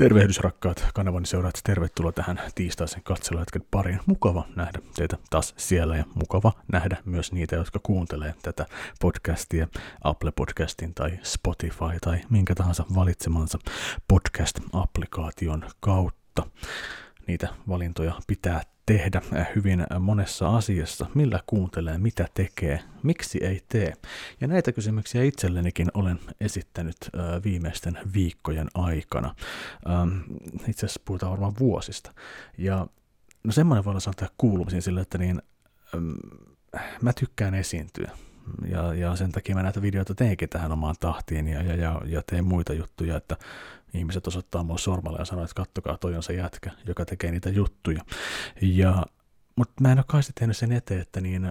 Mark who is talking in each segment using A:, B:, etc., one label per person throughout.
A: Tervehdys rakkaat kanavani seuraajat, tervetuloa tähän tiistaisen katseluhetken pariin. Mukava nähdä teitä taas siellä ja mukava nähdä myös niitä, jotka kuuntelee tätä podcastia Apple Podcastin tai Spotify tai minkä tahansa valitsemansa podcast-applikaation kautta. Niitä valintoja pitää tehdä hyvin monessa asiassa, millä kuuntelee, mitä tekee, miksi ei tee. Ja näitä kysymyksiä itsellenikin olen esittänyt viimeisten viikkojen aikana. Itse asiassa puhutaan varmaan vuosista. Ja no semmoinen voi olla sanoa kuulumisiin sille, että niin, mä tykkään esiintyä. Ja, ja sen takia mä näitä videoita teenkin tähän omaan tahtiin ja, ja, ja, ja teen muita juttuja, että ihmiset osoittaa mua sormella ja sanoo, että kattokaa, toi on se jätkä, joka tekee niitä juttuja. Ja, mutta mä en ole kai tehnyt sen eteen, että niin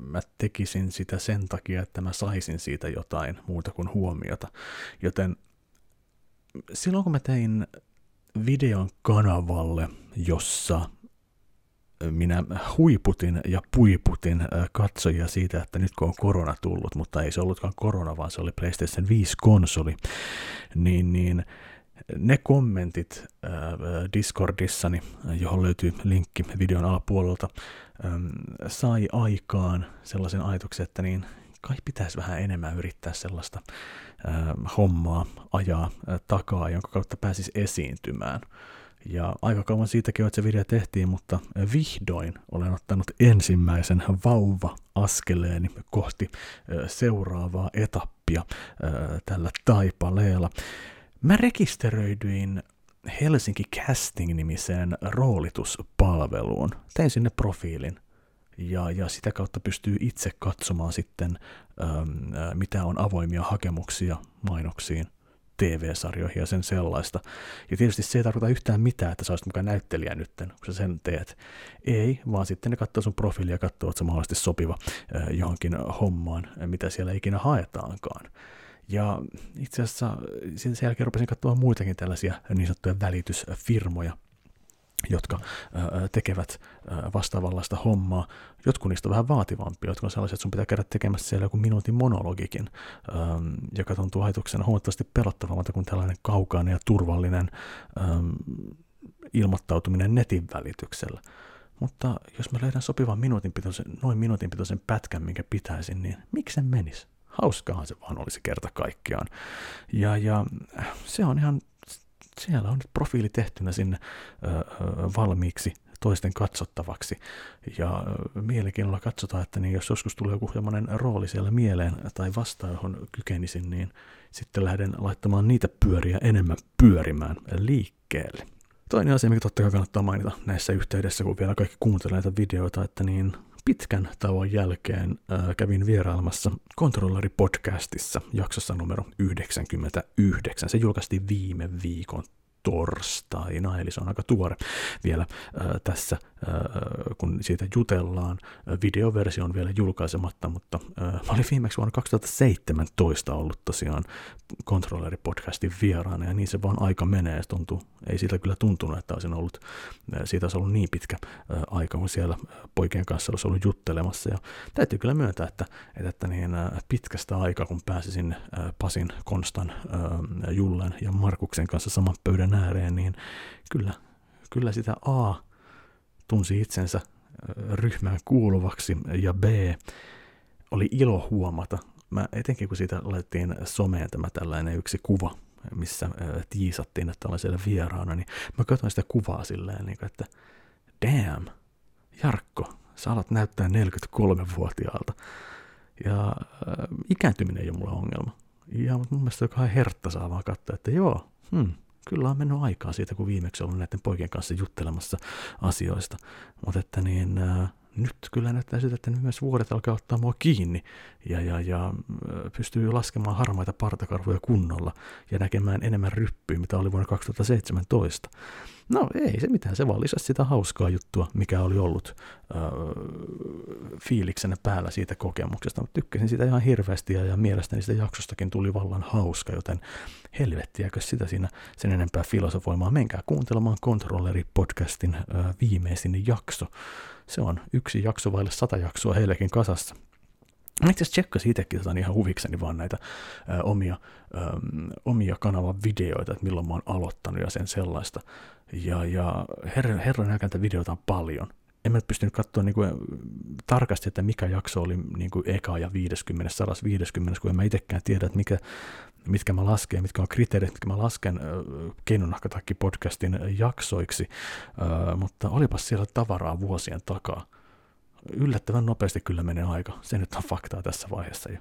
A: mä tekisin sitä sen takia, että mä saisin siitä jotain muuta kuin huomiota. Joten silloin kun mä tein videon kanavalle, jossa minä huiputin ja puiputin katsojia siitä, että nyt kun on korona tullut, mutta ei se ollutkaan korona, vaan se oli PlayStation 5-konsoli, niin, niin ne kommentit äh, Discordissani, johon löytyy linkki videon alapuolelta, ähm, sai aikaan sellaisen ajatuksen, että niin kai pitäisi vähän enemmän yrittää sellaista äh, hommaa ajaa äh, takaa, jonka kautta pääsisi esiintymään. Ja aika kauan siitäkin että se video tehtiin, mutta vihdoin olen ottanut ensimmäisen vauva-askeleeni kohti seuraavaa etappia tällä taipaleella. Mä rekisteröidyin Helsinki Casting-nimiseen roolituspalveluun. Tein sinne profiilin ja, ja sitä kautta pystyy itse katsomaan sitten, ähm, mitä on avoimia hakemuksia mainoksiin TV-sarjoihin ja sen sellaista. Ja tietysti se ei tarkoita yhtään mitään, että sä olisit mukaan näyttelijä nyt, kun sä sen teet. Ei, vaan sitten ne katsoo sun profiilia ja katsoo, että se mahdollisesti sopiva johonkin hommaan, mitä siellä ikinä haetaankaan. Ja itse asiassa sen jälkeen rupesin katsoa muitakin tällaisia niin sanottuja välitysfirmoja, jotka tekevät vastaavanlaista hommaa. Jotkut niistä on vähän vaativampia, jotka on sellaisia, että sun pitää käydä tekemässä siellä joku minuutin monologikin, joka tuntuu ajatuksena huomattavasti pelottavammalta kuin tällainen kaukainen ja turvallinen ilmoittautuminen netin välityksellä. Mutta jos mä löydän sopivan minuutin pitoisen, noin minuutin pitoisen pätkän, minkä pitäisin, niin miksi se menisi? Hauskaahan se vaan olisi kerta kaikkiaan. Ja, ja se on ihan siellä on nyt profiili tehtynä sinne valmiiksi toisten katsottavaksi. Ja mielenkiinnolla katsotaan, että niin jos joskus tulee joku sellainen rooli siellä mieleen tai vastaan, johon kykenisin, niin sitten lähden laittamaan niitä pyöriä enemmän pyörimään liikkeelle. Toinen asia, mikä totta kai kannattaa mainita näissä yhteydessä, kun vielä kaikki kuuntelee näitä videoita, että niin pitkän tauon jälkeen äh, kävin vierailemassa Controlleri-podcastissa jaksossa numero 99. Se julkaistiin viime viikon torstaina, eli se on aika tuore vielä äh, tässä, kun siitä jutellaan. Videoversio on vielä julkaisematta, mutta mä olin viimeksi vuonna 2017 ollut tosiaan Controlleri-podcastin vieraana, ja niin se vaan aika menee. Tuntuu, ei siitä kyllä tuntunut, että olisin ollut, siitä olisi ollut niin pitkä aika, kun siellä poikien kanssa olisi ollut juttelemassa. Ja täytyy kyllä myöntää, että, että, niin, pitkästä aikaa, kun pääsisin äh, Pasin, Konstan, Jullen ja Markuksen kanssa saman pöydän ääreen, niin kyllä, kyllä sitä A tunsi itsensä ryhmään kuuluvaksi ja B oli ilo huomata, mä etenkin kun siitä laitettiin someen tämä tällainen yksi kuva, missä tiisattiin, että olen siellä vieraana, niin mä katsoin sitä kuvaa silleen, niin että damn, Jarkko, sä alat näyttää 43-vuotiaalta. Ja ikääntyminen ei ole mulla ongelma. Ja mun mielestä jokainen hertta saa vaan katsoa, että joo, hmm, kyllä on mennyt aikaa siitä, kun viimeksi ollut näiden poikien kanssa juttelemassa asioista. Mutta että niin, äh, nyt kyllä näyttää siltä, että myös vuodet alkaa ottaa mua kiinni ja, ja, ja pystyy laskemaan harmaita partakarvoja kunnolla ja näkemään enemmän ryppyä, mitä oli vuonna 2017. No ei se mitään, se vaan lisäsi sitä hauskaa juttua, mikä oli ollut äh, fiiliksenä päällä siitä kokemuksesta. Mä tykkäsin sitä ihan hirveästi ja, ja mielestäni sitä jaksostakin tuli vallan hauska, joten helvettiäkö sitä siinä sen enempää filosofoimaan. Menkää kuuntelemaan Controlleri-podcastin viimeisin jakso. Se on yksi jakso vaille sata jaksoa heillekin kasassa. Mä itse asiassa tsekkasin itsekin tota, ihan huvikseni vaan näitä ä, omia, omia kanavan videoita, että milloin mä oon aloittanut ja sen sellaista. Ja, ja herran, herran näitä videoita on paljon. En mä pystynyt katsoa niin kuin, tarkasti, että mikä jakso oli niin kuin eka ja 50, 150, kun en mä itsekään tiedä, että mikä, mitkä mä lasken, mitkä on kriteerit, mitkä mä lasken Keinonahkatakki podcastin jaksoiksi, äh, mutta olipas siellä tavaraa vuosien takaa yllättävän nopeasti kyllä menee aika. Se nyt on faktaa tässä vaiheessa jo.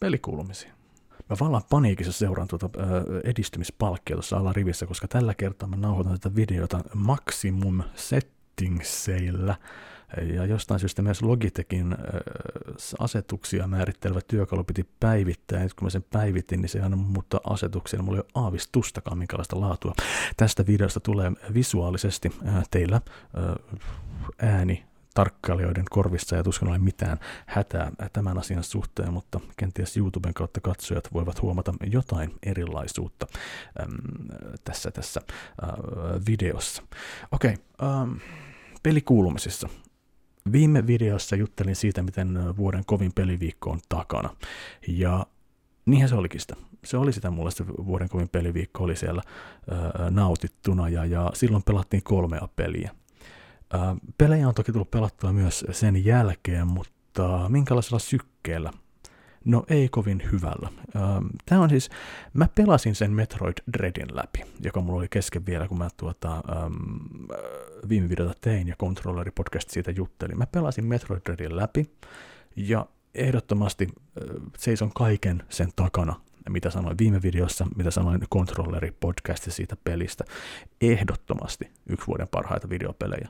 A: Pelikuulumisia. Mä vallan paniikissa seuraan tuota edistymispalkkia tuossa alarivissä, koska tällä kertaa mä nauhoitan tätä videota Maximum Settingseillä ja jostain syystä myös Logitechin asetuksia määrittelevä työkalu piti päivittää. Ja kun mä sen päivitin, niin se aina muuttaa asetuksia. Mulla ei ole aavistustakaan minkälaista laatua. Tästä videosta tulee visuaalisesti teillä ääni tarkkailijoiden korvissa ja tuskin ole mitään hätää tämän asian suhteen, mutta kenties YouTuben kautta katsojat voivat huomata jotain erilaisuutta äm, tässä, tässä äh, videossa. Okei, okay, ähm, pelikuulumisissa. Viime videossa juttelin siitä, miten vuoden kovin peliviikko on takana. Ja niinhän se olikin sitä. Se oli sitä mulle se vuoden kovin peliviikko oli siellä ää, nautittuna ja, ja silloin pelattiin kolmea peliä. Ää, pelejä on toki tullut pelattua myös sen jälkeen, mutta minkälaisella sykkeellä No ei kovin hyvällä. Tämä on siis, mä pelasin sen Metroid Dreadin läpi, joka mulla oli kesken vielä, kun mä tuota, um, viime videota tein ja Controlleri podcast siitä juttelin. Mä pelasin Metroid Dreadin läpi ja ehdottomasti seison kaiken sen takana, mitä sanoin viime videossa, mitä sanoin Controlleri podcastissa siitä pelistä. Ehdottomasti yksi vuoden parhaita videopelejä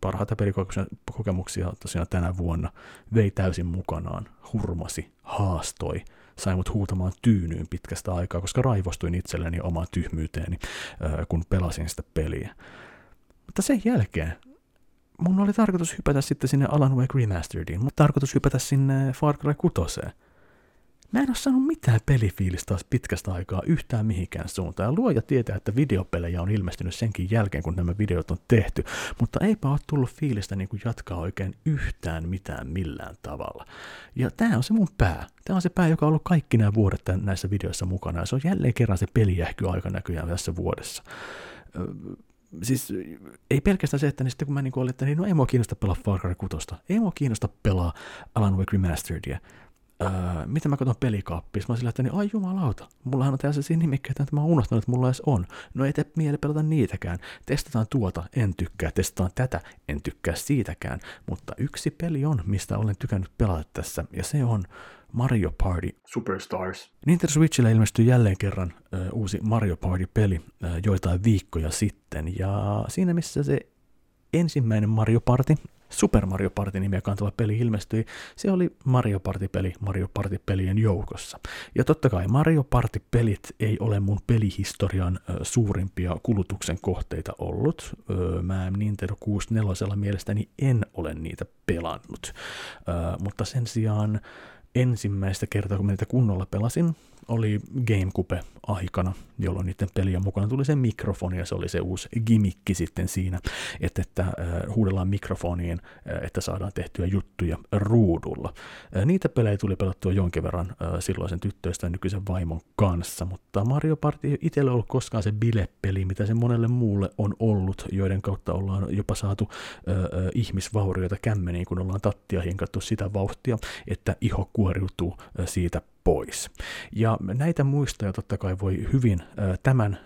A: parhaita pelikokemuksia tosiaan tänä vuonna, vei täysin mukanaan, hurmasi, haastoi, sai mut huutamaan tyynyyn pitkästä aikaa, koska raivostuin itselleni omaan tyhmyyteeni, kun pelasin sitä peliä. Mutta sen jälkeen mun oli tarkoitus hypätä sitten sinne Alan Wake Remasterediin, mutta tarkoitus hypätä sinne Far Cry 6. Mä en ole saanut mitään pelifiilistä taas pitkästä aikaa yhtään mihinkään suuntaan. Ja luoja tietää, että videopelejä on ilmestynyt senkin jälkeen, kun nämä videot on tehty, mutta eipä ole tullut fiilistä niin kuin jatkaa oikein yhtään mitään millään tavalla. Ja tämä on se mun pää. Tämä on se pää, joka on ollut kaikki nämä vuodet näissä videoissa mukana, ja se on jälleen kerran se pelijähky aika näköjään tässä vuodessa siis ei pelkästään se, että niin sitten kun mä niin olin, että niin, no ei mua kiinnosta pelaa Far Cry 6, ei mua kiinnosta pelaa Alan Wake Remasteredia, öö, mitä mä katson pelikaappia, mä sillä, että niin, ai jumalauta, mullahan on tässä siinä nimikkeitä, että mä oon unohtanut, että mulla edes on. No ei tee mieli pelata niitäkään. Testataan tuota, en tykkää, testataan tätä, en tykkää siitäkään. Mutta yksi peli on, mistä olen tykännyt pelata tässä, ja se on Mario Party Superstars. Nintendo Switchillä ilmestyi jälleen kerran ö, uusi Mario Party-peli ö, joitain viikkoja sitten, ja siinä missä se ensimmäinen Mario Party Super Mario Party nimiä kantava peli ilmestyi, se oli Mario Party-peli Mario Party-pelien joukossa. Ja totta kai Mario Party-pelit ei ole mun pelihistorian suurimpia kulutuksen kohteita ollut. Mä Nintendo 64 mielestäni en ole niitä pelannut. Mutta sen sijaan ensimmäistä kertaa, kun mä niitä kunnolla pelasin, oli Gamecube aikana, jolloin niiden pelien mukana tuli se mikrofoni, ja se oli se uusi gimikki sitten siinä, että, että äh, huudellaan mikrofoniin, äh, että saadaan tehtyä juttuja ruudulla. Äh, niitä pelejä tuli pelattua jonkin verran äh, silloisen tyttöystä nykyisen vaimon kanssa, mutta Mario Party ei itsellä ollut koskaan se bilepeli, mitä se monelle muulle on ollut, joiden kautta ollaan jopa saatu äh, äh, ihmisvaurioita kämmeniin, kun ollaan tattia hinkattu sitä vauhtia, että iho kuoriutuu äh, siitä pois. Ja näitä muistoja totta kai voi hyvin tämän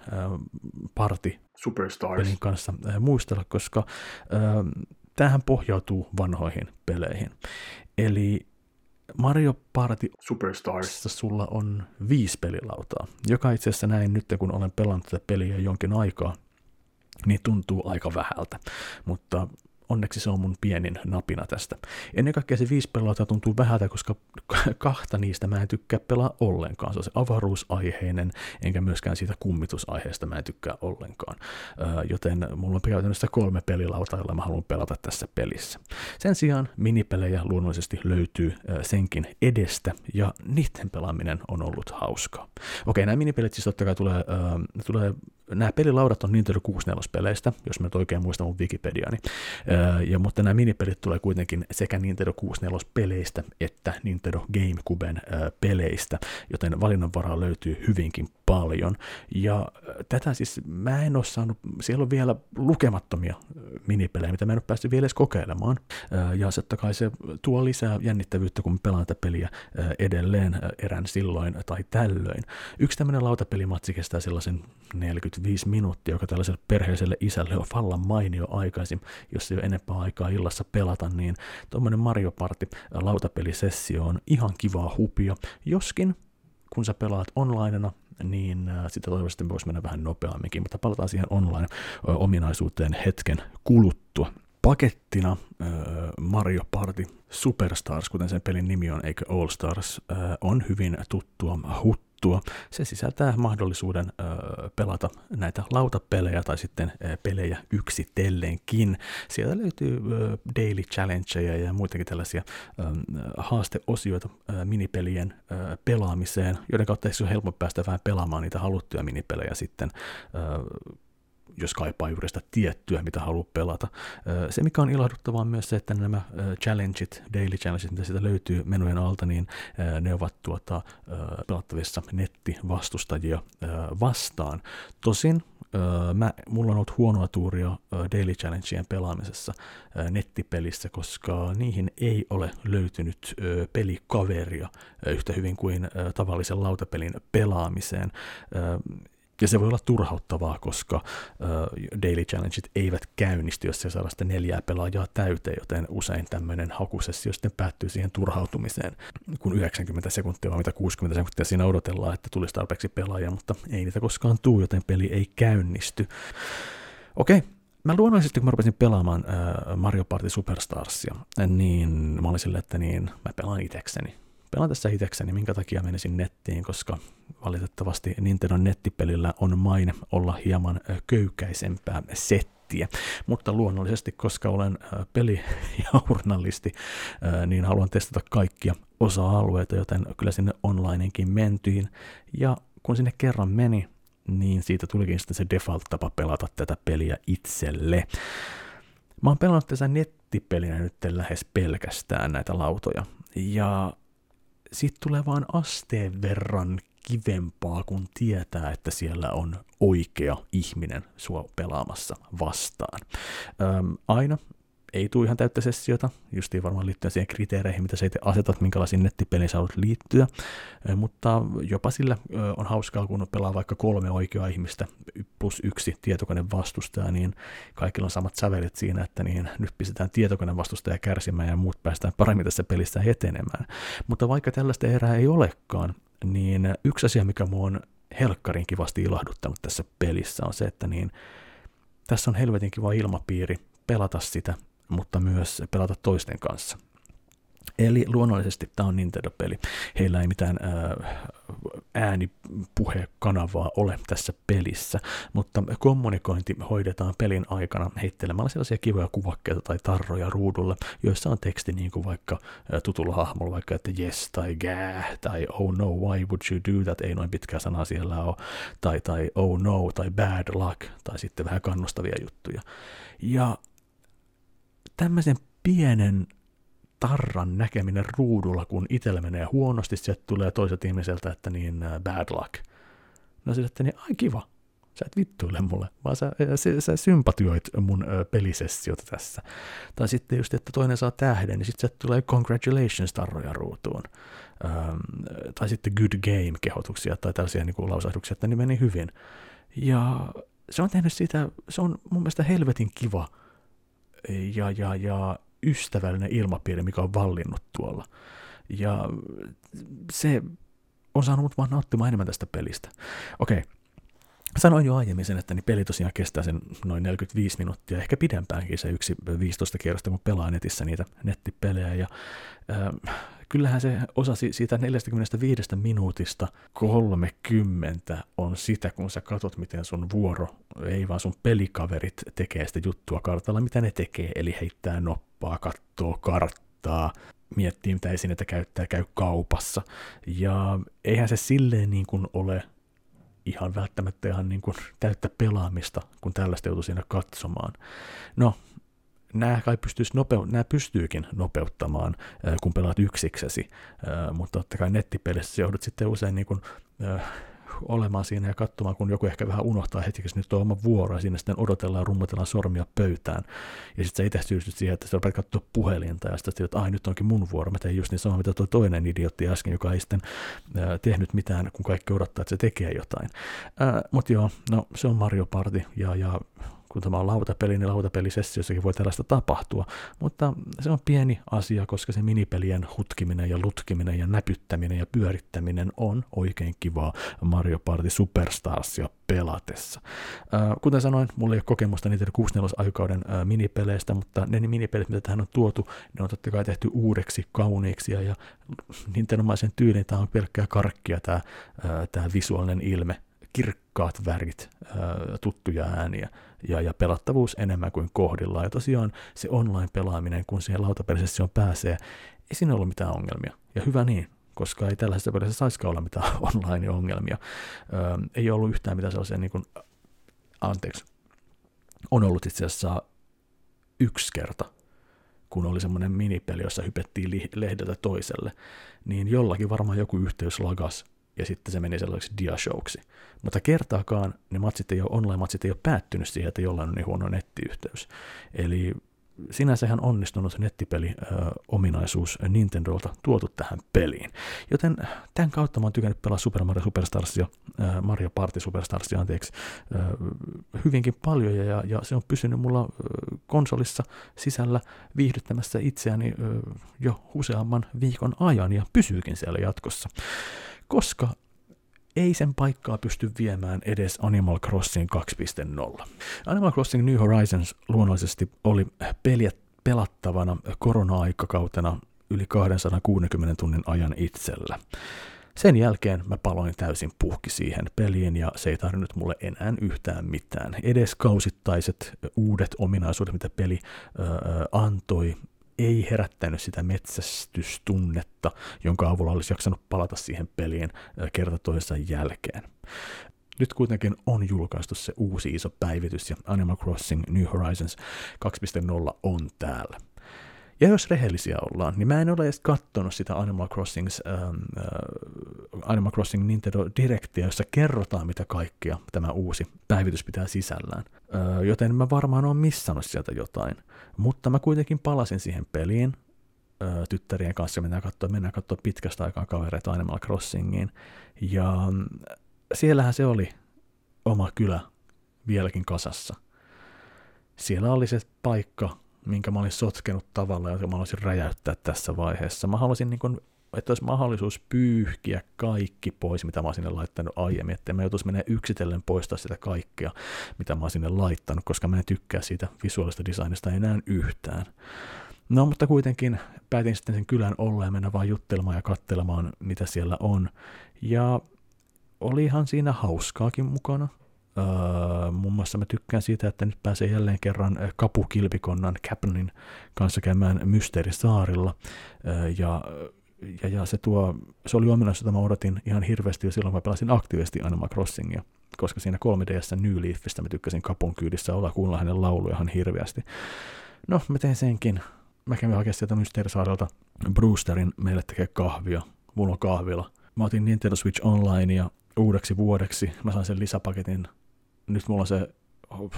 A: party Superstars kanssa muistella, koska äh, tämähän pohjautuu vanhoihin peleihin. Eli Mario Party Superstars sulla on viisi pelilautaa, joka itse asiassa näin nyt, kun olen pelannut tätä peliä jonkin aikaa, niin tuntuu aika vähältä, mutta onneksi se on mun pienin napina tästä. Ennen kaikkea se viisi pelata tuntuu vähältä, koska kahta niistä mä en tykkää pelaa ollenkaan. Se on se avaruusaiheinen, enkä myöskään siitä kummitusaiheesta mä en tykkää ollenkaan. Joten mulla on käytännössä kolme pelilautaa, joilla mä haluan pelata tässä pelissä. Sen sijaan minipelejä luonnollisesti löytyy senkin edestä, ja niiden pelaaminen on ollut hauskaa. Okei, nämä minipelit siis totta kai tulee, tulee nämä pelilaudat on Nintendo 64-peleistä, jos mä nyt oikein muistan mun Wikipediani. ja, mutta nämä minipelit tulee kuitenkin sekä Nintendo 64-peleistä että Nintendo GameCuben peleistä, joten valinnanvaraa löytyy hyvinkin paljon. Ja tätä siis mä en ole saanut, siellä on vielä lukemattomia minipelejä, mitä mä en ole päässyt vielä edes kokeilemaan. Ja se kai se tuo lisää jännittävyyttä, kun pelaan tätä peliä edelleen erään silloin tai tällöin. Yksi tämmöinen lautapelimatsi kestää sellaisen 45 minuuttia, joka tällaiselle perheiselle isälle on vallan mainio aikaisin, jos ei ole enempää aikaa illassa pelata, niin tuommoinen Mario Party lautapelisessio on ihan kivaa hupia, joskin kun sä pelaat onlineena, niin äh, sitä toivottavasti voisi mennä vähän nopeamminkin, mutta palataan siihen online-ominaisuuteen hetken kuluttua. Pakettina Mario Party Superstars, kuten sen pelin nimi on, eikä All Stars, on hyvin tuttua hut juttua. Se sisältää mahdollisuuden ö, pelata näitä lautapelejä tai sitten ö, pelejä yksitelleenkin. Sieltä löytyy ö, daily challengeja ja muitakin tällaisia ö, haasteosioita ö, minipelien ö, pelaamiseen, joiden kautta ei ole helppo päästä vähän pelaamaan niitä haluttuja minipelejä sitten ö, jos kaipaa juuri sitä tiettyä, mitä haluaa pelata. Se, mikä on ilahduttavaa on myös se, että nämä challengeit, daily challengeit, mitä siitä löytyy menujen alta, niin ne ovat tuota, pelattavissa nettivastustajia vastaan. Tosin mä, mulla on ollut huonoa tuuria Daily Challengeien pelaamisessa nettipelissä, koska niihin ei ole löytynyt pelikaveria yhtä hyvin kuin tavallisen lautapelin pelaamiseen. Ja se voi olla turhauttavaa, koska daily challengeit eivät käynnisty, jos se saada sitä neljää pelaajaa täyteen, joten usein tämmöinen hakusessio sitten päättyy siihen turhautumiseen, kun 90 sekuntia vai mitä 60 sekuntia siinä odotellaan, että tulisi tarpeeksi pelaajia, mutta ei niitä koskaan tuu, joten peli ei käynnisty. Okei, mä luonnollisesti, kun mä rupesin pelaamaan Mario Party Superstarsia, niin mä olin silleen, että niin, mä pelaan itekseni pelaan tässä itsekseni, minkä takia menisin nettiin, koska valitettavasti Nintendo nettipelillä on maine olla hieman köykäisempää settiä. Mutta luonnollisesti, koska olen pelijournalisti, niin haluan testata kaikkia osa-alueita, joten kyllä sinne onlineinkin mentyin. Ja kun sinne kerran meni, niin siitä tulikin sitten se default-tapa pelata tätä peliä itselle. Mä oon pelannut tässä nettipelinä nyt lähes pelkästään näitä lautoja. Ja siitä tulee vaan asteen verran kivempaa, kun tietää, että siellä on oikea ihminen sua pelaamassa vastaan. Öm, aina ei tule ihan täyttä sessiota, justiin varmaan liittyen siihen kriteereihin, mitä sä itse asetat, minkälaisiin nettipeliin sä haluat liittyä, mutta jopa sillä on hauskaa, kun pelaa vaikka kolme oikeaa ihmistä plus yksi tietokone vastustaja, niin kaikilla on samat sävelet siinä, että niin nyt pistetään tietokone vastustaja kärsimään ja muut päästään paremmin tässä pelissä etenemään. Mutta vaikka tällaista erää ei olekaan, niin yksi asia, mikä mua on helkkarin kivasti ilahduttanut tässä pelissä on se, että niin tässä on helvetin kiva ilmapiiri pelata sitä mutta myös pelata toisten kanssa. Eli luonnollisesti tämä on Nintendo-peli. Heillä ei mitään äänipuhekanavaa ole tässä pelissä, mutta kommunikointi hoidetaan pelin aikana heittelemällä sellaisia kivoja kuvakkeita tai tarroja ruudulle, joissa on teksti niin kuin vaikka tutulla hahmolla, vaikka että yes tai gää tai oh no, why would you do that, ei noin pitkää sanaa siellä ole, tai, tai oh no tai bad luck, tai sitten vähän kannustavia juttuja. Ja tämmöisen pienen tarran näkeminen ruudulla, kun itsellä menee huonosti, sieltä tulee toiset ihmiseltä, että niin uh, bad luck. No sille, että niin, ai kiva, sä et vittuile mulle, vaan sä, sä, sä sympatioit mun ö, pelisessiota tässä. Tai sitten just, että toinen saa tähden, niin sitten tulee congratulations tarroja ruutuun. Öm, tai sitten good game kehotuksia tai tällaisia niin lausahduksia, että ne meni hyvin. Ja se on tehnyt siitä, se on mun mielestä helvetin kiva ja, ja, ja ystävällinen ilmapiiri, mikä on vallinnut tuolla. Ja se on saanut mut vaan nauttimaan enemmän tästä pelistä. Okei, okay. Sanoin jo aiemmin sen, että niin peli tosiaan kestää sen noin 45 minuuttia, ehkä pidempäänkin se yksi 15 kierrosta, kun pelaa netissä niitä nettipelejä. Ja, äh, kyllähän se osa siitä 45 minuutista 30 on sitä, kun sä katot, miten sun vuoro, ei vaan sun pelikaverit tekee sitä juttua kartalla, mitä ne tekee, eli heittää noppaa, kattoo karttaa, miettii, mitä esineitä käyttää, käy kaupassa. Ja eihän se silleen niin kuin ole ihan välttämättä ihan niin kuin täyttä pelaamista, kun tällaista joutuu siinä katsomaan. No, nämä kai pystyisi nopeu- nämä pystyykin nopeuttamaan, kun pelaat yksiksesi, mutta totta kai nettipelissä joudut sitten usein niin kuin, olemaan siinä ja katsomaan, kun joku ehkä vähän unohtaa hetkeksi nyt on oma vuoro, ja siinä sitten odotellaan rummutellaan sormia pöytään. Ja sitten sä itse syystyt siihen, että sä rupeat katsoa puhelinta, ja sitten että ai nyt onkin mun vuoro, mä tein just niin sama, mitä tuo toinen idiootti äsken, joka ei sitten ää, tehnyt mitään, kun kaikki odottaa, että se tekee jotain. Mutta joo, no se on Mario Party, ja, ja kun tämä on lautapeli, niin lautapelisessiossakin voi tällaista tapahtua, mutta se on pieni asia, koska se minipelien hutkiminen ja lutkiminen ja näpyttäminen ja pyörittäminen on oikein kivaa Mario Party Superstarsia pelatessa. Äh, kuten sanoin, mulla ei ole kokemusta niitä 64-aikauden äh, minipeleistä, mutta ne minipelit, mitä tähän on tuotu, ne on totta kai tehty uudeksi, kauniiksi ja, ja Nintendomaisen tyylin tämä on pelkkää karkkia tämä, äh, tämä visuaalinen ilme, kirkkaat värit, tuttuja ääniä ja, ja pelattavuus enemmän kuin kohdillaan. Ja tosiaan se online-pelaaminen, kun siihen lautapelisessioon pääsee, ei siinä ollut mitään ongelmia. Ja hyvä niin, koska ei tällaisessa pelissä saisikaan olla mitään online-ongelmia. Öö, ei ollut yhtään mitään sellaisia, niin kuin, anteeksi, on ollut itse asiassa yksi kerta, kun oli semmoinen minipeli, jossa hypettiin lehdeltä toiselle, niin jollakin varmaan joku yhteys lagas ja sitten se meni sellaiseksi diashowksi. Mutta kertaakaan ne matsit ei ole, online-matsit ei ole päättynyt siihen, että jollain on niin huono nettiyhteys. Eli sinänsä ihan onnistunut nettipeli-ominaisuus Nintendolta tuotu tähän peliin. Joten tämän kautta mä oon tykännyt pelaa Super Mario Superstarsia, Mario Party Superstarsia, anteeksi, hyvinkin paljon, ja, ja se on pysynyt mulla konsolissa sisällä viihdyttämässä itseäni jo useamman viikon ajan, ja pysyykin siellä jatkossa koska ei sen paikkaa pysty viemään edes Animal Crossing 2.0. Animal Crossing New Horizons luonnollisesti oli peliä pelattavana korona-aikakautena yli 260 tunnin ajan itsellä. Sen jälkeen mä paloin täysin puhki siihen peliin ja se ei tarvinnut mulle enää yhtään mitään. Edes kausittaiset uudet ominaisuudet, mitä peli ö, antoi, ei herättänyt sitä metsästystunnetta, jonka avulla olisi jaksanut palata siihen peliin kerta toisensa jälkeen. Nyt kuitenkin on julkaistu se uusi iso päivitys ja Animal Crossing New Horizons 2.0 on täällä. Ja jos rehellisiä ollaan, niin mä en ole edes kattonut sitä Animal Crossing, ähm, äh, Animal Crossing Nintendo Directia, jossa kerrotaan, mitä kaikkea tämä uusi päivitys pitää sisällään. Äh, joten mä varmaan oon missannut sieltä jotain. Mutta mä kuitenkin palasin siihen peliin äh, tyttärien kanssa, mennään katsoa, mennään katsoa pitkästä aikaa kavereita Animal Crossingiin. Ja mm, siellähän se oli oma kylä vieläkin kasassa. Siellä oli se paikka, minkä mä olin sotkenut tavalla, jota mä haluaisin räjäyttää tässä vaiheessa. Mä haluaisin, niin kun, että olisi mahdollisuus pyyhkiä kaikki pois, mitä mä oon sinne laittanut aiemmin, että mä joutuisi mennä yksitellen poistaa sitä kaikkea, mitä mä oon sinne laittanut, koska mä en tykkää siitä visuaalista designista enää yhtään. No, mutta kuitenkin päätin sitten sen kylän olla ja mennä vaan juttelemaan ja katselemaan, mitä siellä on. Ja olihan siinä hauskaakin mukana. Uh, muun muassa mä tykkään siitä, että nyt pääsee jälleen kerran kapukilpikonnan Capnin kanssa käymään Mysteerisaarilla. Uh, ja, ja, ja se, tuo, se oli ominaisuus, jota mä odotin ihan hirveästi jo silloin, kun mä pelasin aktiivisesti Animal Crossingia, koska siinä 3DS New Leafistä mä tykkäsin kapun kyydissä olla kuulla hänen lauluja ihan hirveästi. No, mä tein senkin. Mä kävin hakemaan sieltä Mysteerisaarelta Brewsterin meille tekee kahvia. Mulla on kahvila. Mä otin Nintendo Switch Online ja uudeksi vuodeksi. Mä sain sen lisäpaketin nyt mulla on se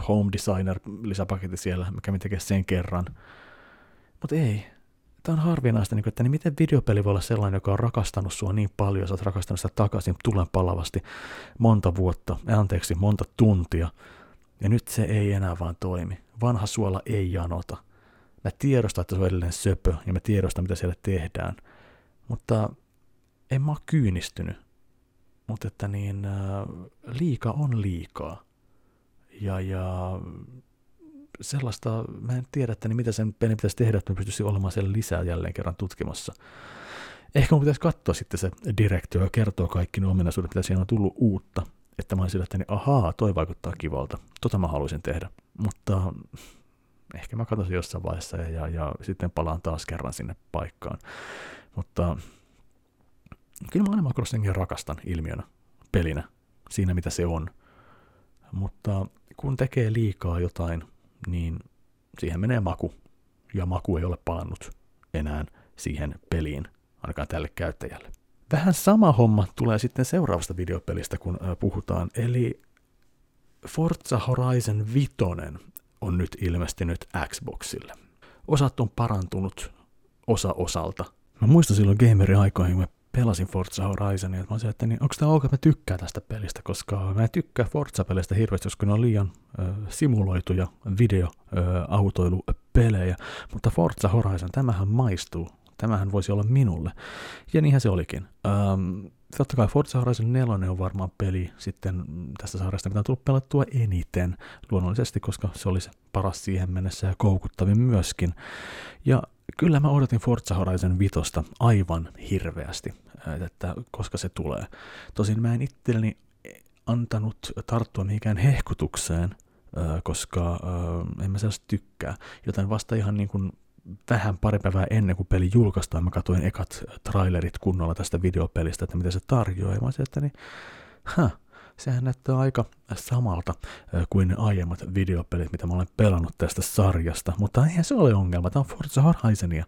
A: Home Designer lisäpaketti siellä, mä kävin tekemään sen kerran. Mutta ei, tämä on harvinaista, niin että niin miten videopeli voi olla sellainen, joka on rakastanut sua niin paljon, sä oot rakastanut sitä takaisin tulen palavasti monta vuotta, anteeksi, monta tuntia, ja nyt se ei enää vaan toimi. Vanha suola ei janota. Mä tiedostan, että se on edelleen söpö, ja mä tiedostan, mitä siellä tehdään, mutta en mä ole kyynistynyt. Mutta että niin, liika on liikaa. Ja, ja sellaista, mä en tiedä, että niin mitä sen pelin pitäisi tehdä, että mä pystyisin olemaan siellä lisää jälleen kerran tutkimassa. Ehkä mun pitäisi katsoa sitten se direktio ja kertoo kaikki ne ominaisuudet, mitä siinä on tullut uutta. Että mä olisin että niin, ahaa, toi vaikuttaa kivalta. Tota mä haluaisin tehdä. Mutta ehkä mä katsoisin jossain vaiheessa ja, ja, ja sitten palaan taas kerran sinne paikkaan. Mutta kyllä mä Animal Crossingin rakastan ilmiönä, pelinä, siinä mitä se on. Mutta kun tekee liikaa jotain, niin siihen menee maku, ja maku ei ole palannut enää siihen peliin, ainakaan tälle käyttäjälle. Vähän sama homma tulee sitten seuraavasta videopelistä, kun puhutaan, eli Forza Horizon 5 on nyt ilmestynyt Xboxille. Osat on parantunut osa osalta. Mä muistan silloin gameri aikoihin, kun mä pelasin Forza Horizonia, että mä olisin, että niin, onko tämä ok, että mä tykkään tästä pelistä, koska mä tykkään Forza-peleistä hirveästi, koska ne on liian ö, simuloituja videoautoilupelejä, mutta Forza Horizon, tämähän maistuu, tämähän voisi olla minulle. Ja niinhän se olikin. Ähm, totta kai Forza Horizon 4 on varmaan peli sitten tästä sarjasta, mitä on tullut pelattua eniten luonnollisesti, koska se olisi paras siihen mennessä ja koukuttavin myöskin. Ja kyllä mä odotin Forza Horizon 5 aivan hirveästi, että koska se tulee. Tosin mä en itselleni antanut tarttua mihinkään hehkutukseen, koska en mä sellaista tykkää, joten vasta ihan niin kuin vähän pari päivää ennen kuin peli julkaistaan, mä katsoin ekat trailerit kunnolla tästä videopelistä, että mitä se tarjoaa, ja mä olisin, että niin, huh, sehän näyttää aika samalta kuin ne aiemmat videopelit, mitä mä olen pelannut tästä sarjasta, mutta eihän se ole ongelma, tämä on Forza Horizonia.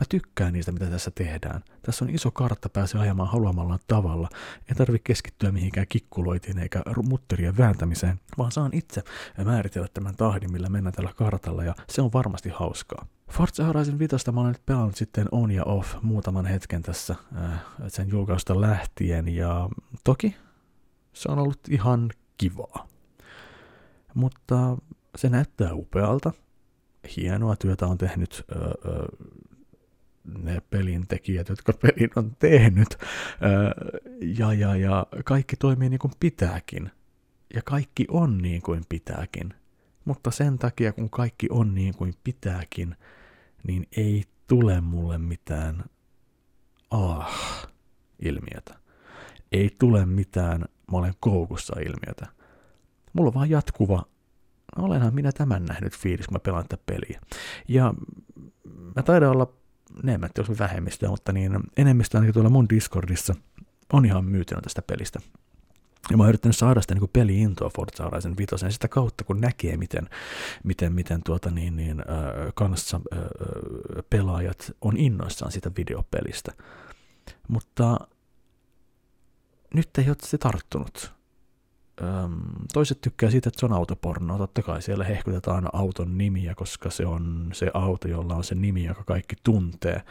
A: Mä tykkään niistä, mitä tässä tehdään. Tässä on iso kartta, pääsee ajamaan haluamallaan tavalla. Ei tarvitse keskittyä mihinkään kikkuloitiin eikä mutterien vääntämiseen, vaan saan itse määritellä tämän tahdin, millä mennään tällä kartalla, ja se on varmasti hauskaa. Forza Horizon 5 mä olen nyt pelannut sitten on ja off muutaman hetken tässä äh, sen julkausta lähtien, ja toki se on ollut ihan kivaa. Mutta se näyttää upealta. Hienoa työtä on tehnyt ö, ö, ne pelin tekijät, jotka pelin on tehnyt. Ö, ja, ja, ja kaikki toimii niin kuin pitääkin. Ja kaikki on niin kuin pitääkin. Mutta sen takia, kun kaikki on niin kuin pitääkin, niin ei tule mulle mitään ah-ilmiötä. Ei tule mitään mä olen koukussa ilmiötä. Mulla on vaan jatkuva, olenhan minä tämän nähnyt fiilis, kun mä pelaan tätä peliä. Ja mä taidan olla, ne mä tiedä, vähemmistö, mutta niin enemmistö ainakin tuolla mun Discordissa on ihan myytynyt tästä pelistä. Ja mä oon yrittänyt saada sitä niin peli-intoa Forza Horizon 5 sitä kautta, kun näkee, miten, miten, miten tuota, niin, niin, äh, kanssa äh, pelaajat on innoissaan sitä videopelistä. Mutta nyt ei ole se tarttunut. Öm, toiset tykkää siitä, että se on autopornoa. Totta kai siellä hehkutetaan auton nimiä, koska se on se auto, jolla on se nimi, joka kaikki tuntee.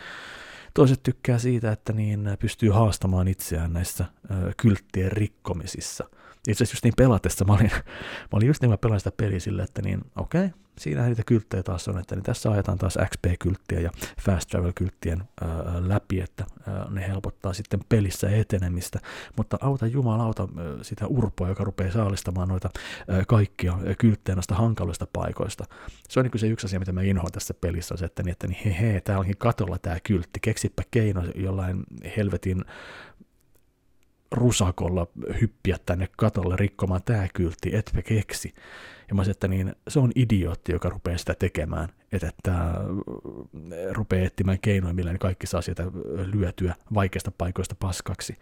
A: Toiset tykkää siitä, että niin pystyy haastamaan itseään näissä ö, kylttien rikkomisissa. Itse asiassa just niin pelatessa mä olin, mä olin just niin, mä sitä peliä sille, että niin okei, okay, siinä niitä kylttejä taas on, että niin tässä ajetaan taas XP-kylttiä ja Fast Travel-kylttien ää, läpi, että ää, ne helpottaa sitten pelissä etenemistä, mutta auta jumalauta ää, sitä urpoa, joka rupeaa saalistamaan noita ää, kaikkia kylttejä noista hankalista paikoista. Se on niin se yksi asia, mitä mä inhoan tässä pelissä, on se, että, niin, että niin, he, he, täällä onkin katolla tämä kyltti, keksipä keino jollain helvetin rusakolla hyppiä tänne katolle rikkomaan tämä kyltti, etpä keksi. Ja mä sanoin, että niin, se on idiootti, joka rupeaa sitä tekemään, että, että rupeaa etsimään keinoja, millä ne kaikki saa sieltä lyötyä vaikeista paikoista paskaksi.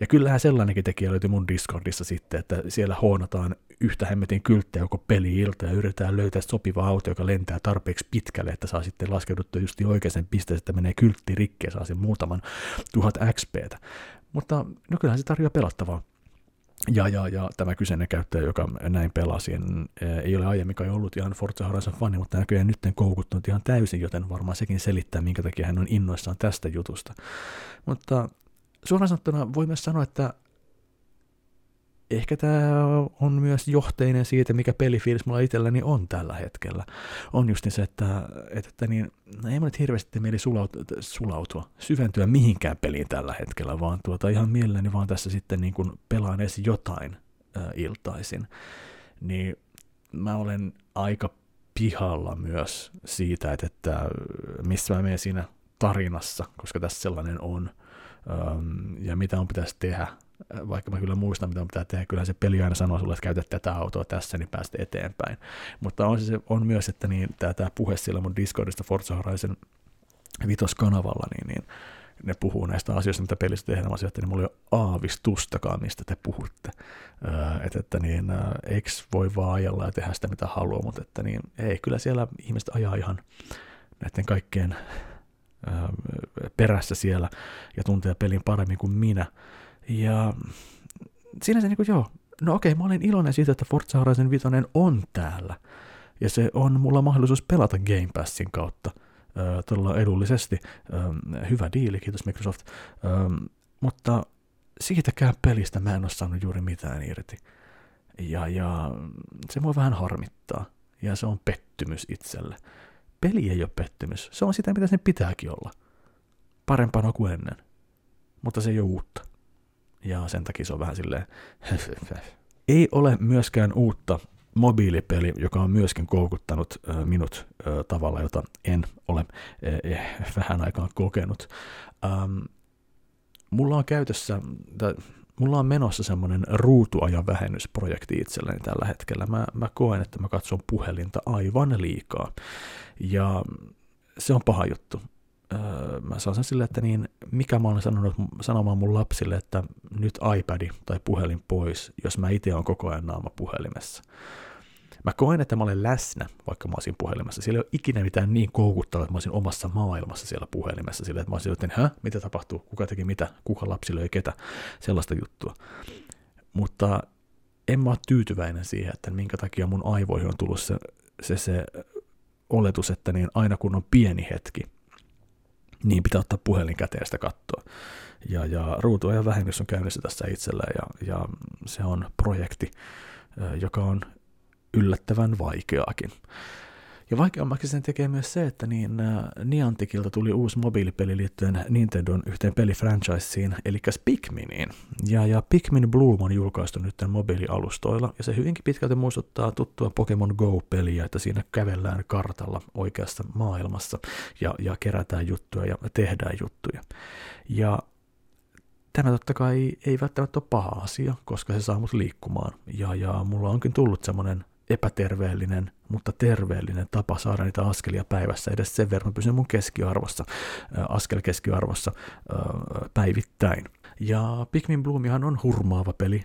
A: Ja kyllähän sellainenkin tekijä löytyi mun Discordissa sitten, että siellä huonataan yhtä hemmetin kylttejä koko peli-ilta ja yritetään löytää sopiva auto, joka lentää tarpeeksi pitkälle, että saa sitten laskeuduttua just oikeaan pisteeseen, että menee kyltti rikki ja saa sen muutaman tuhat XPtä. Mutta no kyllähän se tarjoaa pelattavaa. Ja, ja, ja tämä kyseinen käyttäjä, joka näin pelasi, ei ole aiemminkaan ollut ihan Forza Horizon fani, mutta näköjään nyt koukuttunut ihan täysin, joten varmaan sekin selittää, minkä takia hän on innoissaan tästä jutusta. Mutta suoraan sanottuna voi myös sanoa, että ehkä tämä on myös johteinen siitä, mikä pelifiilis mulla itselläni on tällä hetkellä. On just niin se, että, että, niin, no ei mä nyt hirveästi mieli sulautua, sulautua, syventyä mihinkään peliin tällä hetkellä, vaan tuota ihan mielelläni vaan tässä sitten niin kuin pelaan edes jotain ää, iltaisin. Niin mä olen aika pihalla myös siitä, että, että missä mä menen siinä tarinassa, koska tässä sellainen on, ja mitä on pitäisi tehdä vaikka mä kyllä muistan, mitä pitää tehdä, kyllä se peli aina sanoo sulle, että käytät tätä autoa tässä, niin päästä eteenpäin. Mutta on, se, on myös, että niin, tämä, tämä puhe siellä mun Discordista Forza Horizon vitoskanavalla, niin, niin ne puhuu näistä asioista, mitä pelissä tehdään, asioita, niin mulla ei ole aavistustakaan, mistä te puhutte. Öö, että, että niin, eikö voi vaan ajella ja tehdä sitä, mitä haluaa, mutta että niin, ei, kyllä siellä ihmiset ajaa ihan näiden kaikkeen öö, perässä siellä ja tuntee pelin paremmin kuin minä. Ja siinä se niin kuin, joo, no okei, mä olin iloinen siitä, että Forza Horizon 5 on täällä. Ja se on mulla mahdollisuus pelata Game Passin kautta äh, todella edullisesti. Äh, hyvä diili, kiitos Microsoft. Äh, mutta siitäkään pelistä mä en ole saanut juuri mitään irti. Ja, ja se mua vähän harmittaa. Ja se on pettymys itselle. Peli ei ole pettymys. Se on sitä, mitä sen pitääkin olla. Parempana kuin ennen. Mutta se ei ole uutta. Ja sen takia se on vähän silleen... ei ole myöskään uutta mobiilipeli, joka on myöskin koukuttanut minut tavalla, jota en ole vähän aikaan kokenut. mulla on käytössä, mulla on menossa semmoinen ruutuajan vähennysprojekti itselleni tällä hetkellä. Mä, mä koen, että mä katson puhelinta aivan liikaa. Ja se on paha juttu. Mä saan sen sille, että niin, mikä mä olen sanonut sanomaan mun lapsille, että nyt iPad tai puhelin pois, jos mä itse on koko ajan naama puhelimessa. Mä koen, että mä olen läsnä, vaikka mä olisin puhelimessa. Siellä ei ole ikinä mitään niin koukuttavaa, että mä olisin omassa maailmassa siellä puhelimessa. Sillä, että mä olisin, että hä, mitä tapahtuu, kuka teki mitä, kuka lapsi löi ketä, sellaista juttua. Mutta en mä ole tyytyväinen siihen, että minkä takia mun aivoihin on tullut se, se, se oletus, että niin aina kun on pieni hetki, niin pitää ottaa puhelin käteen sitä kattoa. Ja, ja ruutuajan vähennys on käynnissä tässä itsellä ja, ja se on projekti, joka on yllättävän vaikeaakin. Ja vaikeammaksi sen tekee myös se, että niin äh, Nianticilta tuli uusi mobiilipeli liittyen Nintendon yhteen pelifranchiseen, eli Pikminiin. Ja, ja Pikmin Bloom on julkaistu nyt tämän mobiilialustoilla, ja se hyvinkin pitkälti muistuttaa tuttua Pokemon Go-peliä, että siinä kävellään kartalla oikeassa maailmassa, ja, ja kerätään juttuja ja tehdään juttuja. Ja Tämä totta kai ei välttämättä ole paha asia, koska se saa mut liikkumaan. Ja, ja mulla onkin tullut semmoinen epäterveellinen, mutta terveellinen tapa saada niitä askelia päivässä. Edes sen verran pysyn mun keskiarvossa, askel keskiarvossa päivittäin. Ja Pikmin Bloomihan on hurmaava peli,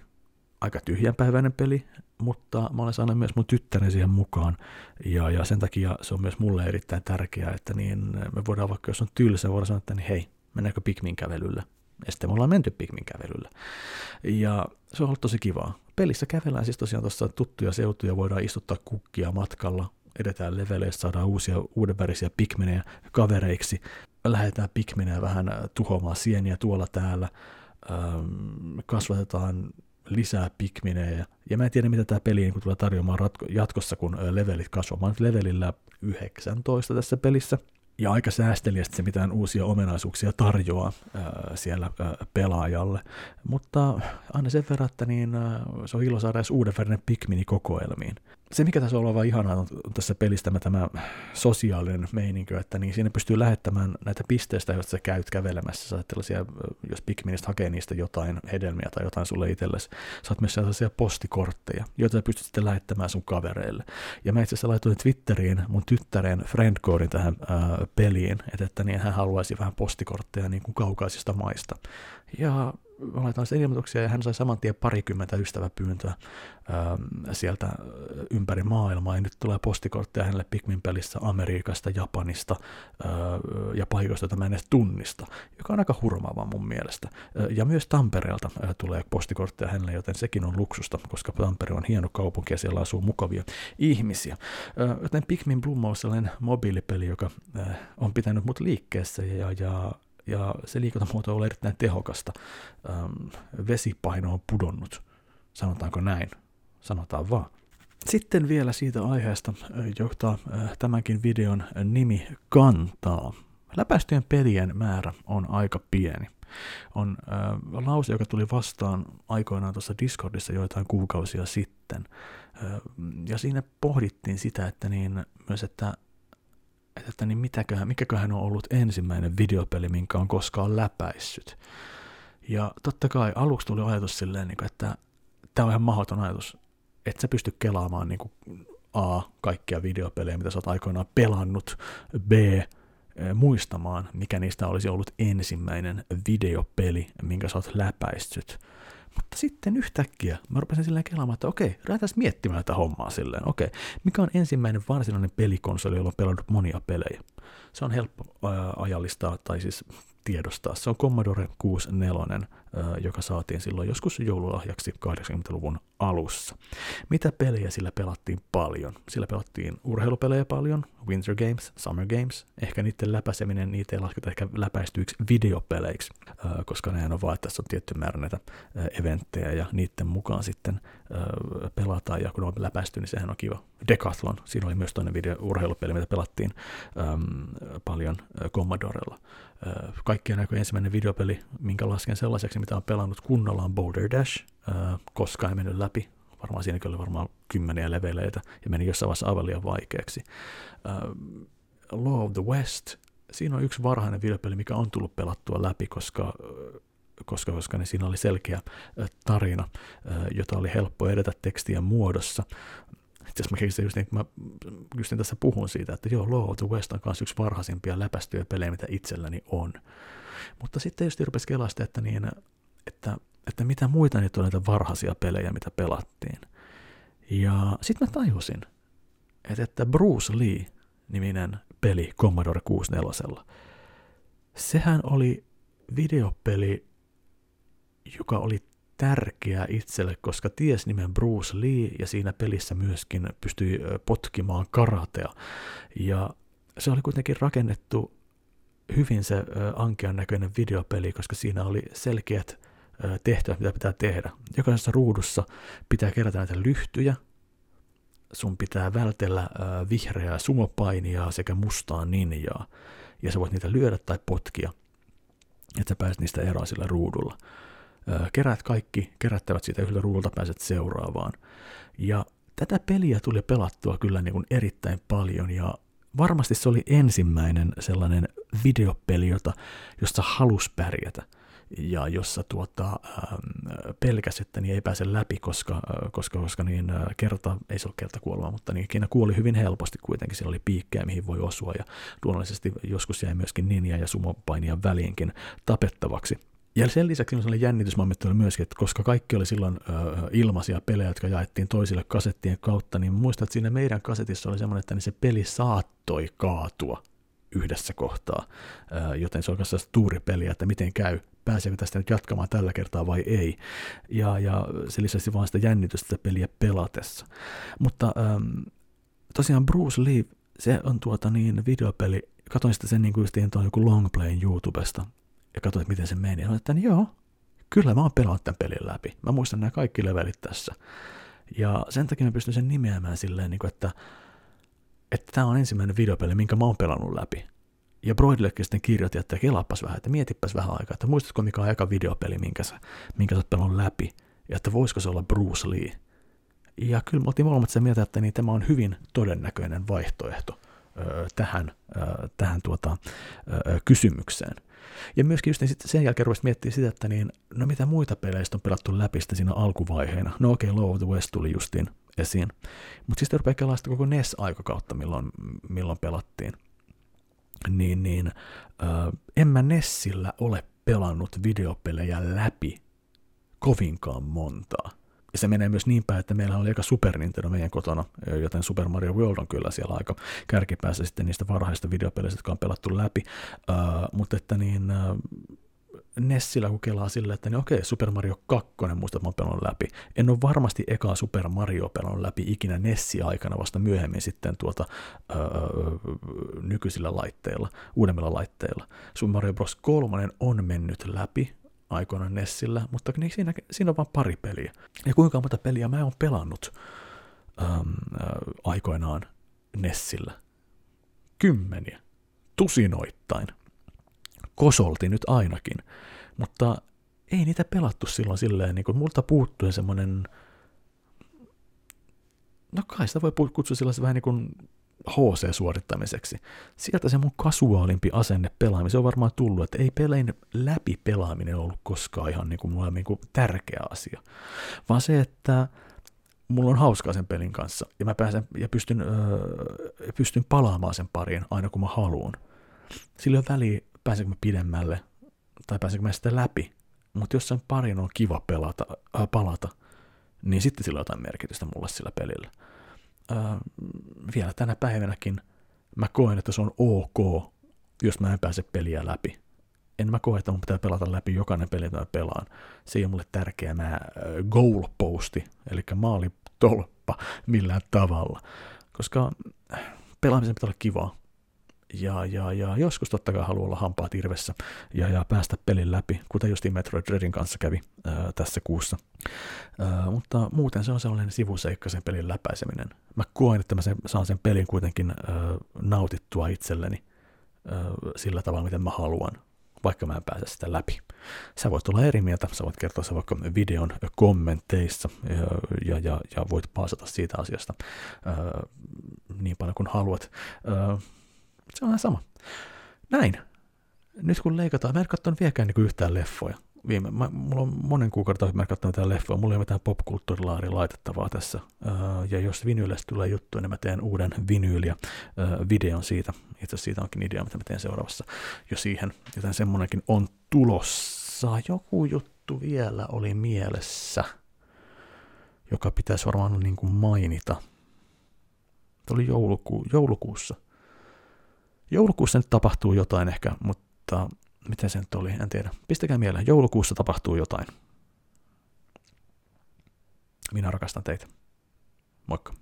A: aika tyhjänpäiväinen peli, mutta mä olen saanut myös mun tyttären siihen mukaan, ja, ja sen takia se on myös mulle erittäin tärkeää, että niin me voidaan vaikka, jos on tylsä, voidaan sanoa, että niin hei, mennäänkö Pikmin kävelylle, ja sitten me ollaan menty Pikmin kävelyllä. Ja se on ollut tosi kivaa. Pelissä kävellään siis tosiaan tuossa tuttuja seutuja, voidaan istuttaa kukkia matkalla, edetään leveleistä, saadaan uusia uudenvärisiä pikmenejä kavereiksi, lähdetään pikmenejä vähän tuhoamaan sieniä tuolla täällä, ähm, kasvatetaan lisää pikminejä. Ja mä en tiedä, mitä tämä peli niin tulee tarjoamaan ratko- jatkossa, kun levelit kasvamaan. levelillä 19 tässä pelissä – ja aika säästeliästi se mitään uusia omenaisuuksia tarjoaa ää, siellä ää, pelaajalle. Mutta aina sen verran, että niin, ää, se on ilo saada edes uuden värinen Pikmini kokoelmiin se, mikä tässä on oleva ihanaa on tässä pelistä tämä, tämä sosiaalinen meininkö, että niin siinä pystyy lähettämään näitä pisteistä, joista sä käyt kävelemässä. Sä tällaisia, jos Pikministä hakee niistä jotain hedelmiä tai jotain sulle itsellesi. Saat myös sellaisia postikortteja, joita sä pystyt sitten lähettämään sun kavereille. Ja mä itse asiassa laitoin Twitteriin mun tyttären friendcodin tähän ää, peliin, että, että niin hän haluaisi vähän postikortteja niin kuin kaukaisista maista. Ja laitoin sen ilmoituksia ja hän sai saman tien parikymmentä ystäväpyyntöä ää, sieltä ympäri maailmaa. Ja nyt tulee postikortteja hänelle Pikmin pelissä Amerikasta, Japanista ää, ja paikoista, joita mä en edes tunnista, joka on aika hurmaava mun mielestä. Ää, ja myös Tampereelta tulee postikortteja hänelle, joten sekin on luksusta, koska Tampere on hieno kaupunki ja siellä asuu mukavia ihmisiä. Ää, joten Pikmin Bloom on sellainen mobiilipeli, joka ää, on pitänyt mut liikkeessä ja, ja ja se liikuntamuoto on erittäin tehokasta. Ähm, vesipaino on pudonnut, sanotaanko näin, sanotaan vaan. Sitten vielä siitä aiheesta, jota tämänkin videon nimi kantaa. Läpäistyjen pelien määrä on aika pieni. On äh, lause, joka tuli vastaan aikoinaan tuossa Discordissa joitain kuukausia sitten. Äh, ja siinä pohdittiin sitä, että niin, myös, että että niin mitäköhän, mikäköhän on ollut ensimmäinen videopeli, minkä on koskaan läpäissyt. Ja totta kai aluksi tuli ajatus silleen, niin että tämä on ihan mahdoton ajatus, että sä pysty kelaamaan niin kuin A, kaikkia videopelejä, mitä sä oot aikoinaan pelannut, B, muistamaan, mikä niistä olisi ollut ensimmäinen videopeli, minkä sä oot läpäissyt. Mutta sitten yhtäkkiä mä rupesin silleen kelaamaan, että okei, lähdetään miettimään tätä hommaa silleen. Okei, mikä on ensimmäinen varsinainen pelikonsoli, jolla on pelannut monia pelejä? Se on helppo ajallistaa, tai siis tiedostaa. Se on Commodore 64, joka saatiin silloin joskus joululahjaksi 80-luvun alussa. Mitä pelejä sillä pelattiin paljon? Sillä pelattiin urheilupelejä paljon, Winter Games, Summer Games, ehkä niiden läpäiseminen, niitä ei lasketa ehkä läpäistyiksi videopeleiksi, koska nehän on vaan, että tässä on tietty määrä näitä eventtejä ja niiden mukaan sitten pelataan ja kun on läpäisty, niin sehän on kiva. Decathlon, siinä oli myös toinen video urheilupeli, mitä pelattiin paljon Commodorella. Kaikkien aikojen ensimmäinen videopeli, minkä lasken sellaiseksi, mitä on pelannut kunnolla, on Boulder Dash, koska ei mennyt läpi. Varmaan siinäkin oli varmaan kymmeniä leveleitä ja meni jossain vaiheessa aivan liian vaikeaksi. Law of the West, siinä on yksi varhainen videopeli, mikä on tullut pelattua läpi, koska koska, koska niin siinä oli selkeä tarina, jota oli helppo edetä tekstien muodossa. Itse asiassa mä keksin just niin, mä just niin tässä puhun siitä, että joo, Law of the West on myös yksi varhaisimpia läpäistyjä pelejä, mitä itselläni on. Mutta sitten just rupesi kelasta, että, niin, että, että mitä muita niitä on näitä varhaisia pelejä, mitä pelattiin. Ja sitten mä tajusin, että, että Bruce Lee-niminen peli Commodore 64, sehän oli videopeli, joka oli tärkeä itselle, koska ties nimen Bruce Lee ja siinä pelissä myöskin pystyi potkimaan karatea. Ja se oli kuitenkin rakennettu hyvin se ankean näköinen videopeli, koska siinä oli selkeät tehtävät, mitä pitää tehdä. Jokaisessa ruudussa pitää kerätä näitä lyhtyjä, sun pitää vältellä vihreää sumopainiaa sekä mustaa ninjaa, ja sä voit niitä lyödä tai potkia, että sä pääset niistä eroa sillä ruudulla. Kerät kaikki kerättävät siitä yhdeltä ruudulta, pääset seuraavaan. Ja tätä peliä tuli pelattua kyllä niin kuin erittäin paljon, ja varmasti se oli ensimmäinen sellainen videopeli, jota, jossa halus pärjätä ja jossa tuota, pelkäs, että niin ei pääse läpi, koska, koska, koska niin kerta, ei se ole kerta kuolema, mutta niin Kiina kuoli hyvin helposti kuitenkin, siellä oli piikkejä, mihin voi osua, ja luonnollisesti joskus jäi myöskin ninja ja sumopainijan väliinkin tapettavaksi. Ja sen lisäksi sellainen jännitysmomentti oli myöskin, että koska kaikki oli silloin ö, ilmaisia pelejä, jotka jaettiin toisille kasettien kautta, niin muistat, että siinä meidän kasetissa oli semmoinen, että niin se peli saattoi kaatua yhdessä kohtaa, ö, joten se on myös tuuripeliä, että miten käy, pääseekö tästä nyt jatkamaan tällä kertaa vai ei. Ja, ja se lisäsi vaan sitä jännitystä sitä peliä pelatessa. Mutta ö, tosiaan Bruce Lee, se on tuota niin videopeli, katoin sitä sen niin kuin tuon joku longplayn YouTubesta, ja katsoin, miten se meni. Ja sanoin, että joo, kyllä mä oon pelannut tämän pelin läpi. Mä muistan nämä kaikki levelit tässä. Ja sen takia mä pystyn sen nimeämään silleen, niin kuin, että että tämä on ensimmäinen videopeli, minkä mä oon pelannut läpi. Ja Broidillekin sitten kirjoitin, että kelappas vähän, että mietippäs vähän aikaa, että muistatko mikä on eka videopeli, minkä sä, minkä sä oot pelannut läpi, ja että voisiko se olla Bruce Lee. Ja kyllä me oltiin molemmat sen mieltä, että niin tämä on hyvin todennäköinen vaihtoehto tähän, tähän tuota, kysymykseen. Ja myöskin just niin sitten sen jälkeen rupesi miettimään sitä, että niin, no mitä muita peleistä on pelattu läpi sitten siinä alkuvaiheena. No okei, okay, Law of the West tuli justiin esiin. Mutta siis rupeaa kelaa koko NES-aikakautta, milloin, milloin pelattiin. Niin, niin äh, en mä Nessillä ole pelannut videopelejä läpi kovinkaan montaa. Ja se menee myös niin päin, että meillä oli aika Super Nintendo meidän kotona, joten Super Mario World on kyllä siellä aika kärkipäässä sitten niistä varhaista videopeleistä, jotka on pelattu läpi. Uh, mutta että niin, uh, Nessillä kun kelaa silleen, että niin okei, Super Mario 2, muista, että mä oon pelannut läpi. En ole varmasti ekaa Super Mario pelannut läpi ikinä Nessi-aikana, vasta myöhemmin sitten tuota öö, nykyisillä laitteilla, uudemmilla laitteilla. Super Mario Bros. 3 on mennyt läpi, aikoinaan Nessillä, mutta siinä, siinä on vain pari peliä. Ja kuinka monta peliä mä oon pelannut äm, äh, aikoinaan Nessillä? Kymmeniä. Tusinoittain. Kosolti nyt ainakin. Mutta ei niitä pelattu silloin silleen, niin kuin multa puuttui semmoinen, no kai sitä voi kutsua sellaisen vähän niin kuin HC-suorittamiseksi. Sieltä se mun kasuaalimpi asenne pelaamiseen on varmaan tullut, että ei pelein läpi pelaaminen ollut koskaan ihan niin kuin mulle niin kuin tärkeä asia, vaan se, että mulla on hauskaa sen pelin kanssa ja mä pääsen ja pystyn, öö, pystyn palaamaan sen pariin aina kun mä haluan. Sillä on väliä, pääsenkö mä pidemmälle tai pääsenkö mä sitä läpi. Mutta jos sen parin on kiva pelata, äh, palata, niin sitten sillä on jotain merkitystä mulle sillä pelillä. Äh, vielä tänä päivänäkin mä koen, että se on ok, jos mä en pääse peliä läpi. En mä koe, että mun pitää pelata läpi jokainen peli, jota mä pelaan. Se ei ole mulle tärkeä mä äh, goal posti, eli maalitolppa millään tavalla. Koska pelaamisen pitää olla kivaa. Ja, ja, ja joskus totta kai haluaa olla hampaa tirvessä ja, ja päästä pelin läpi, kuten justiin Metroid Dreadin kanssa kävi ää, tässä kuussa. Ää, mutta muuten se on sellainen sivuseikka sen pelin läpäiseminen. Mä koen, että mä sen, saan sen pelin kuitenkin ää, nautittua itselleni ää, sillä tavalla, miten mä haluan, vaikka mä en pääse sitä läpi. Sä voit olla eri mieltä, sä voit kertoa se vaikka videon kommenteissa ja, ja, ja, ja voit paasata siitä asiasta ää, niin paljon kuin haluat. Ää, se on ihan sama. Näin. Nyt kun leikataan, mä en katsonut vieläkään niin yhtään leffoja. Viime, mä, mulla on monen kuukauden mä en katsonut mitään leffoja, mulla ei ole mitään popkulttuurilaari laitettavaa tässä. Uh, ja jos vinyylestä tulee juttu, niin mä teen uuden vinyyliä uh, videon siitä. Itse asiassa siitä onkin idea, mitä mä teen seuraavassa jo siihen. Joten semmonenkin on tulossa. Joku juttu vielä oli mielessä, joka pitäisi varmaan niin kuin mainita. Tämä oli jouluku, joulukuussa Joulukuussa nyt tapahtuu jotain ehkä, mutta miten se nyt oli, en tiedä. Pistäkää mieleen, joulukuussa tapahtuu jotain. Minä rakastan teitä. Moikka.